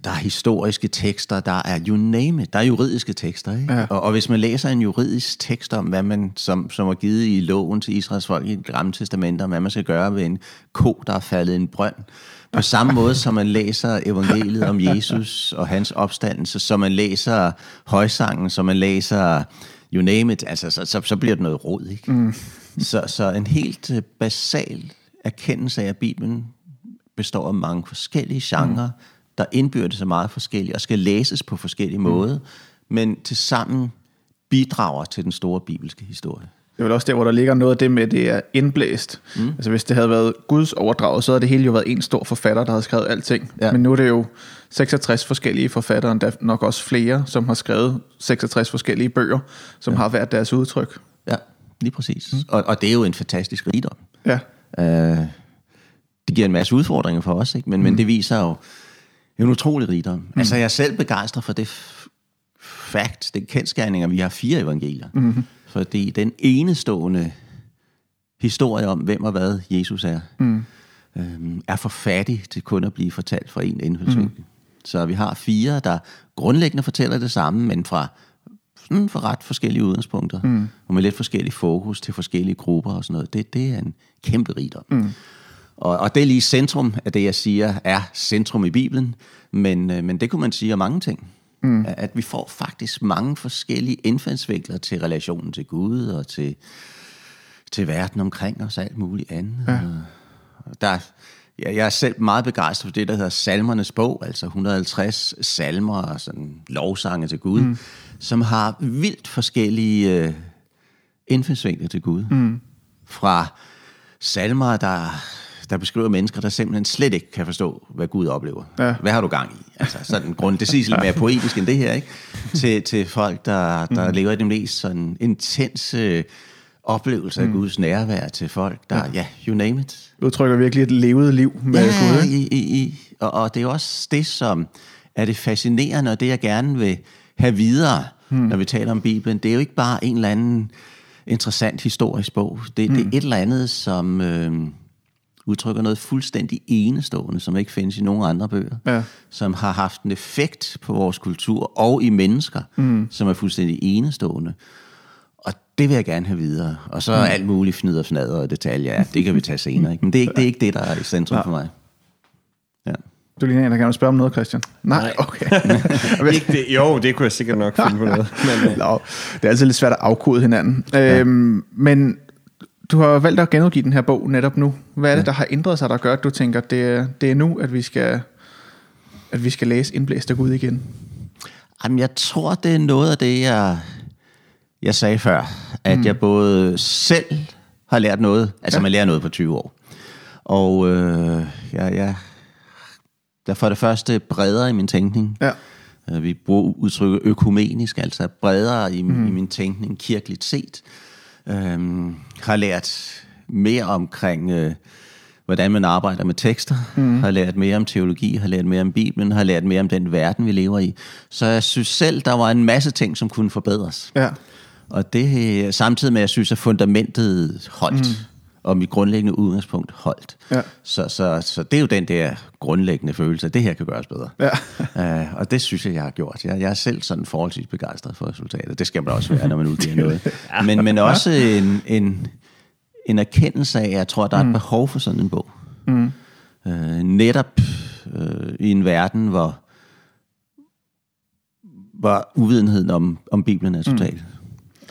[SPEAKER 3] Der er historiske tekster, der er you name it, der er juridiske tekster. Ikke?
[SPEAKER 2] Ja.
[SPEAKER 3] Og, og hvis man læser en juridisk tekst om, hvad man, som, som er givet i loven til Israels folk i det gamle testament, om hvad man skal gøre ved en ko, der er faldet i en brønd, på samme måde som man læser evangeliet om Jesus og hans opstandelse, som man læser højsangen, som man læser you name it, altså, så, så, så bliver det noget råd. Ikke? Mm. Så, så en helt øh, basal erkendelse af, at Bibelen består af mange forskellige genrer, mm. Der indbyrdes er meget forskellige og skal læses på forskellige mm. måder, men til sammen bidrager til den store bibelske historie.
[SPEAKER 2] Det er vel også der, hvor der ligger noget af det med, at det er indblæst. Mm. Altså hvis det havde været Guds overdraget, så havde det hele jo været en stor forfatter, der havde skrevet alting.
[SPEAKER 3] Ja.
[SPEAKER 2] Men nu er det jo 66 forskellige forfattere, endda nok også flere, som har skrevet 66 forskellige bøger, som ja. har været deres udtryk.
[SPEAKER 3] Ja, lige præcis. Mm. Og, og det er jo en fantastisk rigdom.
[SPEAKER 2] Ja,
[SPEAKER 3] Øh, det giver en masse udfordringer for os, ikke? Men, mm. men det viser jo en utrolig rigdom. Mm. Altså jeg er selv begejstret for det f- fact, det kendskærning, at vi har fire evangelier. Mm. Fordi den enestående historie om, hvem og hvad Jesus er, mm. øhm, er for fattig til kun at blive fortalt fra en indfaldsvinkel. Mm. Så vi har fire, der grundlæggende fortæller det samme, men fra sådan for ret forskellige udgangspunkter, mm. og med lidt forskellig fokus til forskellige grupper og sådan noget. Det, det er en kæmpe rigdom. Mm. Og, og det er lige centrum af det, jeg siger, er centrum i Bibelen, men, øh, men det kunne man sige om mange ting. Mm. At vi får faktisk mange forskellige indfaldsvinkler til relationen til Gud og til, til verden omkring os og alt muligt andet. Ja. Og Der, ja, jeg er selv meget begejstret for det, der hedder Salmernes bog, altså 150 salmer og sådan lovsange til Gud, mm. som har vildt forskellige øh, indfaldsvinkler til Gud. Mm. Fra salmer, der, der beskriver mennesker, der simpelthen slet ikke kan forstå, hvad Gud oplever.
[SPEAKER 2] Ja.
[SPEAKER 3] Hvad har du gang i? Altså sådan grund, det siges lidt mere poetisk end det her, ikke? Til, til folk, der, der mm. lever i den mest sådan intense oplevelse af mm. Guds nærvær, til folk, der, ja, ja you name it.
[SPEAKER 2] udtrykker virkelig et levet liv med
[SPEAKER 3] Ja,
[SPEAKER 2] Gud. ikke?
[SPEAKER 3] i, i, i. Og, og det er også det, som er det fascinerende, og det jeg gerne vil have videre, hmm. når vi taler om Bibelen. Det er jo ikke bare en eller anden interessant historisk bog. Det, hmm. det er et eller andet, som øh, udtrykker noget fuldstændig enestående, som ikke findes i nogen andre bøger.
[SPEAKER 2] Ja.
[SPEAKER 3] Som har haft en effekt på vores kultur og i mennesker, hmm. som er fuldstændig enestående. Og det vil jeg gerne have videre. Og så mm. alt muligt fnid og fnader og detaljer, ja, det kan vi tage senere. Ikke? Men det er, ikke, det er ikke det, der er i centrum for mig. Ja.
[SPEAKER 2] Du ligner en, der gerne vil spørge om noget, Christian. Nej,
[SPEAKER 1] Nej.
[SPEAKER 2] okay.
[SPEAKER 1] Ikke det, jo, det kunne jeg sikkert nok finde på noget. Men, øh,
[SPEAKER 2] Nå, det er altid lidt svært at afkode hinanden. Ja. Øhm, men du har valgt at genudgive den her bog netop nu. Hvad er det, der har ændret sig, der gør, at du tænker, det er, det er nu, at vi skal, at vi skal læse Indblæst af Gud igen?
[SPEAKER 3] Jamen, jeg tror, det er noget af det, jeg, jeg sagde før. At mm. jeg både selv har lært noget, altså ja. man lærer noget på 20 år. Og øh, jeg, jeg, der er for det første bredere i min tænkning.
[SPEAKER 2] Ja.
[SPEAKER 3] Øh, Vi bruger udtrykket økumenisk, altså bredere i, mm. i min tænkning, kirkeligt set. Øhm, har lært mere omkring, øh, hvordan man arbejder med tekster. Mm. Har lært mere om teologi, har lært mere om Bibelen, har lært mere om den verden, vi lever i. Så jeg synes selv, der var en masse ting, som kunne forbedres.
[SPEAKER 2] Ja.
[SPEAKER 3] Og det samtidig med, at jeg synes, at fundamentet holdt. Mm. Og mit grundlæggende udgangspunkt holdt.
[SPEAKER 2] Ja.
[SPEAKER 3] Så, så, så det er jo den der grundlæggende følelse, at det her kan gøres bedre.
[SPEAKER 2] Ja.
[SPEAKER 3] Uh, og det synes jeg, jeg har gjort. Jeg, jeg er selv sådan forholdsvis begejstret for resultatet. Det skal man også være, når man udgiver noget. Men, men også en, en, en erkendelse af, at jeg tror, der er et behov for sådan en bog. Mm. Uh, netop uh, i en verden, hvor, hvor uvidenheden om, om Bibelen er total. Mm.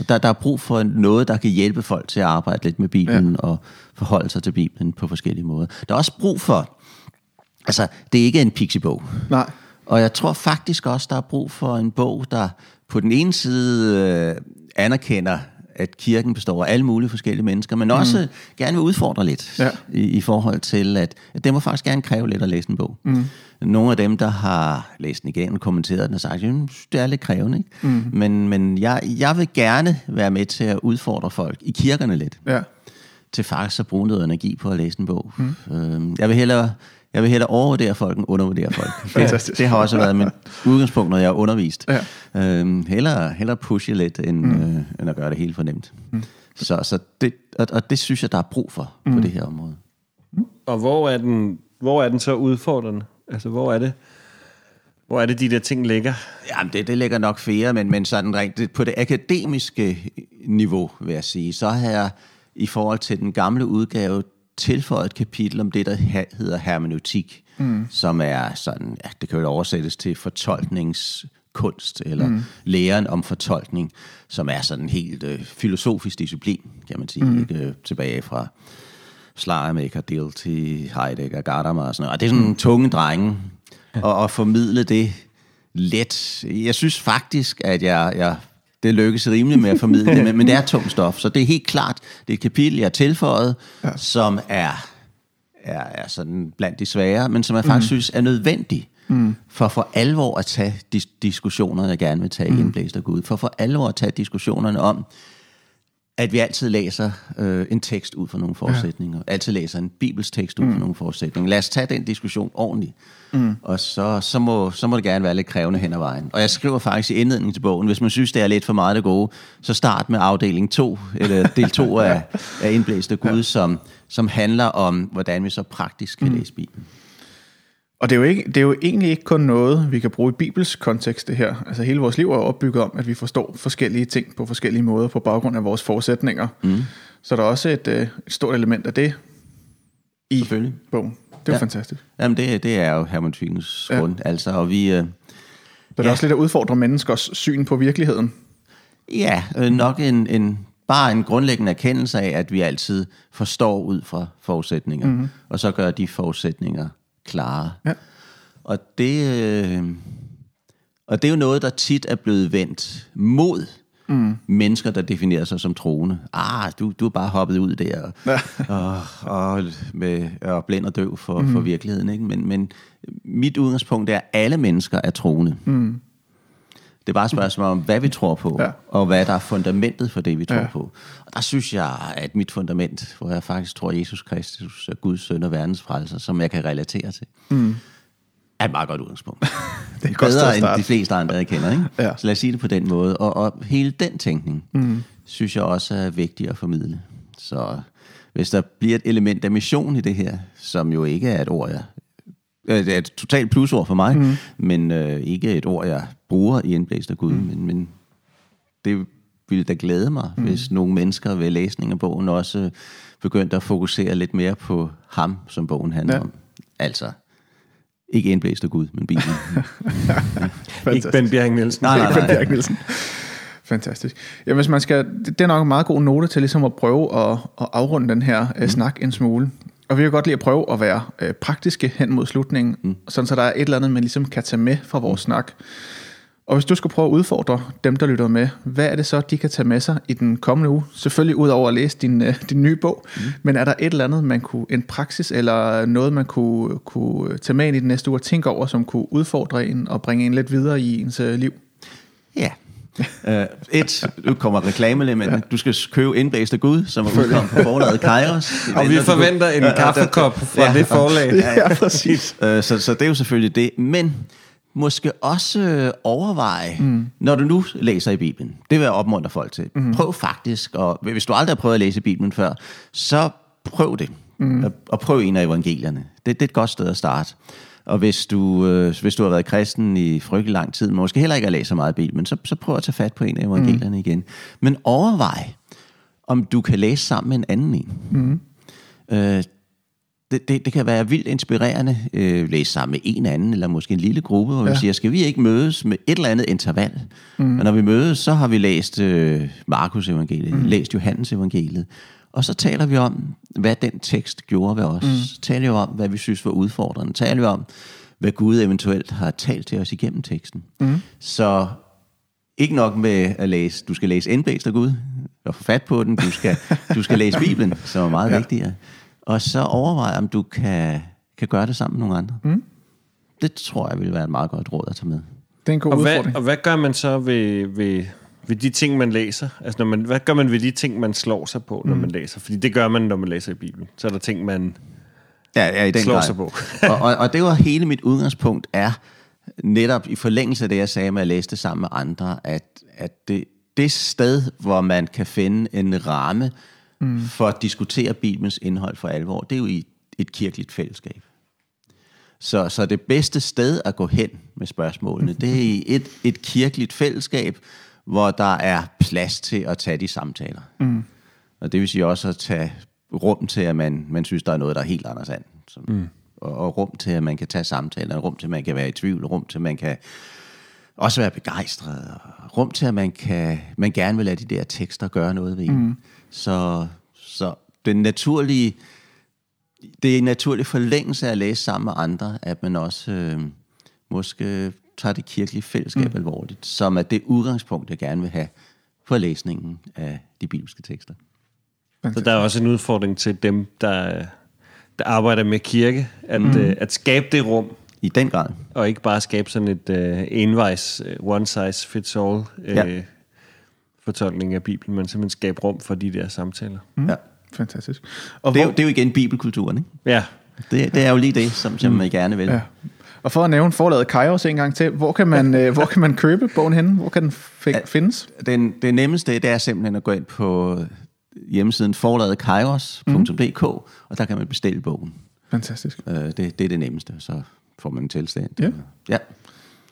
[SPEAKER 3] Der, der er brug for noget, der kan hjælpe folk til at arbejde lidt med Bibelen ja. og forholde sig til Bibelen på forskellige måder. Der er også brug for, altså det er ikke en pixiebog.
[SPEAKER 2] Nej.
[SPEAKER 3] Og jeg tror faktisk også, der er brug for en bog, der på den ene side øh, anerkender, at kirken består af alle mulige forskellige mennesker, men også mm. gerne vil udfordre lidt
[SPEAKER 2] Ja.
[SPEAKER 3] i, i forhold til, at, at det må faktisk gerne kræve lidt at læse en bog. Mm. Nogle af dem, der har læst den igen og kommenteret den, har sagt, at det er lidt krævende. Ikke? Mm. Men, men jeg, jeg vil gerne være med til at udfordre folk i kirkerne lidt
[SPEAKER 2] Ja.
[SPEAKER 3] til faktisk at bruge noget energi på at læse en bog. Mm. Øhm, jeg vil hellere jeg vil hellere overvurdere folk end undervurdere folk.
[SPEAKER 2] Fantastisk.
[SPEAKER 3] Det, det har også været mit udgangspunkt, når jeg har undervist.
[SPEAKER 2] Ja.
[SPEAKER 3] Øhm, hellere, hellere pushe lidt, end, mm. øh, end at gøre det helt for nemt. Mm. Så, så det, og, og det synes jeg, der er brug for mm. på det her område.
[SPEAKER 1] og hvor er, den, hvor er den så udfordrende? Altså, hvor er det? Hvor er det, de der ting ligger?
[SPEAKER 3] Jamen, det, det ligger nok flere, men, men sådan rent det, på det akademiske niveau, vil jeg sige, så har jeg i forhold til den gamle udgave tilføjet et kapitel om det, der hedder hermeneutik, mm. som er sådan, ja, det kan jo oversættes til fortolkningskunst, eller mm. læren om fortolkning, som er sådan en helt øh, filosofisk disciplin, kan man sige, mm. ikke? tilbage fra Schleiermacher, Dilthey, Heidegger, Gadamer og sådan noget. Og det er sådan mm. tunge drenge, og at formidle det let. Jeg synes faktisk, at jeg, jeg det lykkes rimelig med at formidle det, men, men det er tungt stof, så det er helt klart, det er et kapitel, jeg har tilføjet, ja. som er, er, er sådan blandt de svære, men som jeg faktisk mm. synes er nødvendig, mm. for for alvor at tage de diskussionerne, jeg gerne vil tage mm. i Indblæst og Gud, for for alvor at tage diskussionerne om, at vi altid læser øh, en tekst ud fra nogle forudsætninger. Ja. Altid læser en bibelsk tekst ud mm. fra nogle forudsætninger. Lad os tage den diskussion ordentligt. Mm. Og så, så, må, så må det gerne være lidt krævende hen ad vejen. Og jeg skriver faktisk i indledningen til bogen, hvis man synes, det er lidt for meget det gode, så start med afdeling 2, eller del 2 af, af Indblæste Gud, ja. som, som handler om, hvordan vi så praktisk kan mm. læse Bibelen.
[SPEAKER 2] Og det er, jo ikke, det er jo egentlig ikke kun noget, vi kan bruge i Bibels kontekst, det her. Altså hele vores liv er opbygget om, at vi forstår forskellige ting på forskellige måder på baggrund af vores forudsætninger. Mm. Så der er også et, øh, et stort element af det i bogen. Det er ja. fantastisk.
[SPEAKER 3] Jamen det, det er jo hermeneutikkens ja. grund. Altså, og vi, øh,
[SPEAKER 2] så det er ja. også lidt at udfordre menneskers syn på virkeligheden.
[SPEAKER 3] Ja, øh, nok en, en, bare en grundlæggende erkendelse af, at vi altid forstår ud fra forudsætninger, mm-hmm. og så gør de forudsætninger klare. Ja. Og det, øh, og det er jo noget, der tit er blevet vendt mod mm. mennesker, der definerer sig som troende. Ah, du, du er bare hoppet ud der og, ja. og, og, med, og blind og døv for, mm. for virkeligheden. Ikke? Men, men mit udgangspunkt er, at alle mennesker er troende. Mm. Det er bare et spørgsmål om, hvad vi tror på, ja. og hvad der er fundamentet for det, vi tror ja. på. Og der synes jeg, at mit fundament, hvor jeg faktisk tror, at Jesus Kristus er Guds søn og verdens frelser, som jeg kan relatere til, mm. er et meget godt udgangspunkt. det er Bedre end de fleste andre, jeg kender. Ikke? Ja. Så lad os sige det på den måde. Og, og hele den tænkning, mm. synes jeg også er vigtig at formidle. Så hvis der bliver et element af mission i det her, som jo ikke er et ord, jeg det er et totalt plusord for mig, mm. men øh, ikke et ord, jeg bruger i Indblæst af Gud, mm. men, men det ville da glæde mig, mm. hvis nogle mennesker ved læsning af bogen også begyndte at fokusere lidt mere på ham, som bogen handler ja. om. Altså, ikke Indblæst af Gud, men Bibelen.
[SPEAKER 1] ikke Ben Bjerg Nielsen.
[SPEAKER 2] Nej, nej, nej. Ben Bjerg Nielsen. Fantastisk. Ja, hvis man skal, det er nok en meget god note til ligesom at prøve at, at afrunde den her mm. snak en smule. Og vi vil godt lige at prøve at være øh, praktiske hen mod slutningen, mm. sådan så der er et eller andet, man ligesom kan tage med fra vores mm. snak. Og hvis du skal prøve at udfordre dem, der lytter med, hvad er det så, de kan tage med sig i den kommende uge? Selvfølgelig ud over at læse din, øh, din nye bog, mm. men er der et eller andet, man kunne, en praksis eller noget, man kunne, kunne tage med ind i den næste uge og tænke over, som kunne udfordre en og bringe en lidt videre i ens øh, liv?
[SPEAKER 3] Ja, Uh, et, nu kommer reklame men ja. du skal købe Indblæst af Gud, som er udkommet på forlaget Kairos.
[SPEAKER 1] og vi forventer en kaffekop fra ja, det forlag.
[SPEAKER 2] Ja, ja præcis.
[SPEAKER 3] Uh, så, så det er jo selvfølgelig det. Men måske også overveje, mm. når du nu læser i Bibelen. Det vil jeg opmuntre folk til. Mm. Prøv faktisk, og hvis du aldrig har prøvet at læse Bibelen før, så prøv det. Mm. Og, og prøv en af evangelierne. Det, det er et godt sted at starte. Og hvis du, øh, hvis du har været kristen i frygtelig lang tid, måske heller ikke har læst så meget Bibelen, så, så prøv at tage fat på en af evangelierne mm. igen. Men overvej, om du kan læse sammen med en anden en. Mm. Øh, det, det, det kan være vildt inspirerende øh, læse sammen med en anden, eller måske en lille gruppe, hvor ja. vi siger, skal vi ikke mødes med et eller andet interval? Mm. Og når vi mødes, så har vi læst øh, Markus evangeliet, mm. læst Johannes evangeliet, og så taler vi om, hvad den tekst gjorde ved os. Mm. Taler vi om, hvad vi synes var udfordrende. Taler vi om, hvad Gud eventuelt har talt til os igennem teksten. Mm. Så ikke nok med at læse, du skal læse indblæst af Gud, og få fat på den, du skal, du skal læse Bibelen, som er meget ja. vigtigere. Og så overvej, om du kan, kan gøre det sammen med nogle andre. Mm. Det tror jeg vil være et meget godt råd at tage med.
[SPEAKER 2] Det er en god
[SPEAKER 1] og
[SPEAKER 2] udfordring.
[SPEAKER 1] Hvad, og hvad gør man så ved, ved ved de ting, man læser? Altså, når man, hvad gør man ved de ting, man slår sig på, når mm. man læser? Fordi det gør man, når man læser i Bibelen. Så er der ting, man ja, ja, i den slår grad. sig på.
[SPEAKER 3] og, og, og det var hele mit udgangspunkt er, netop i forlængelse af det, jeg sagde med at læse det sammen med andre, at, at det, det sted, hvor man kan finde en ramme mm. for at diskutere Bibelens indhold for alvor, det er jo i et kirkeligt fællesskab. Så, så det bedste sted at gå hen med spørgsmålene, det er i et, et kirkeligt fællesskab, hvor der er plads til at tage de samtaler. Mm. Og det vil sige også at tage rum til, at man, man synes, der er noget, der er helt anders andet. Som, mm. og, og rum til, at man kan tage samtaler, rum til, at man kan være i tvivl, rum til, at man kan også være begejstret, og rum til, at man, kan, man gerne vil lade de der tekster gøre noget ved en. Mm. Så, så den naturlige, det er en naturlig forlængelse af at læse sammen med andre, at man også øh, måske tager det kirkelige fællesskab mm. alvorligt, som er det udgangspunkt, jeg gerne vil have for læsningen af de bibelske tekster.
[SPEAKER 1] Så der er også en udfordring til dem, der, der arbejder med kirke, at, mm. øh, at skabe det rum.
[SPEAKER 3] I den grad.
[SPEAKER 1] Og ikke bare skabe sådan et øh, envejs, uh, one size fits all øh, ja. fortolkning af Bibelen, men simpelthen skabe rum for de der samtaler.
[SPEAKER 2] Mm. Ja. Fantastisk.
[SPEAKER 3] Og det, er hvor... jo, det er jo igen bibelkulturen, ikke?
[SPEAKER 1] Ja.
[SPEAKER 3] Det, det er jo lige det, som, som mm. man gerne vil. Ja.
[SPEAKER 2] Og for at nævne forladet Kairos en gang til, hvor kan man, øh, hvor kan man købe bogen henne? Hvor kan den f- findes?
[SPEAKER 3] Den, det nemmeste det er simpelthen at gå ind på hjemmesiden forladekairos.dk, mm. og der kan man bestille bogen.
[SPEAKER 2] Fantastisk.
[SPEAKER 3] Øh, det, det er det nemmeste, så får man en tilstand.
[SPEAKER 2] Ja.
[SPEAKER 3] ja.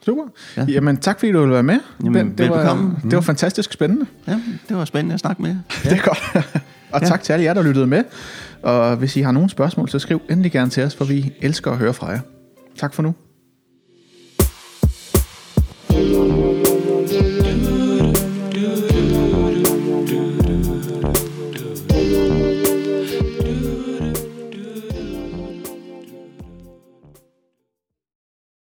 [SPEAKER 2] Super. Ja. Jamen tak fordi du ville være med.
[SPEAKER 3] Jamen, det, var,
[SPEAKER 2] mm. det var fantastisk spændende.
[SPEAKER 3] Ja, det var spændende at snakke med
[SPEAKER 2] Ja. Det er godt. og ja. tak til alle jer, der lyttede med. Og hvis I har nogle spørgsmål, så skriv endelig gerne til os, for vi elsker at høre fra jer. Tak for nu.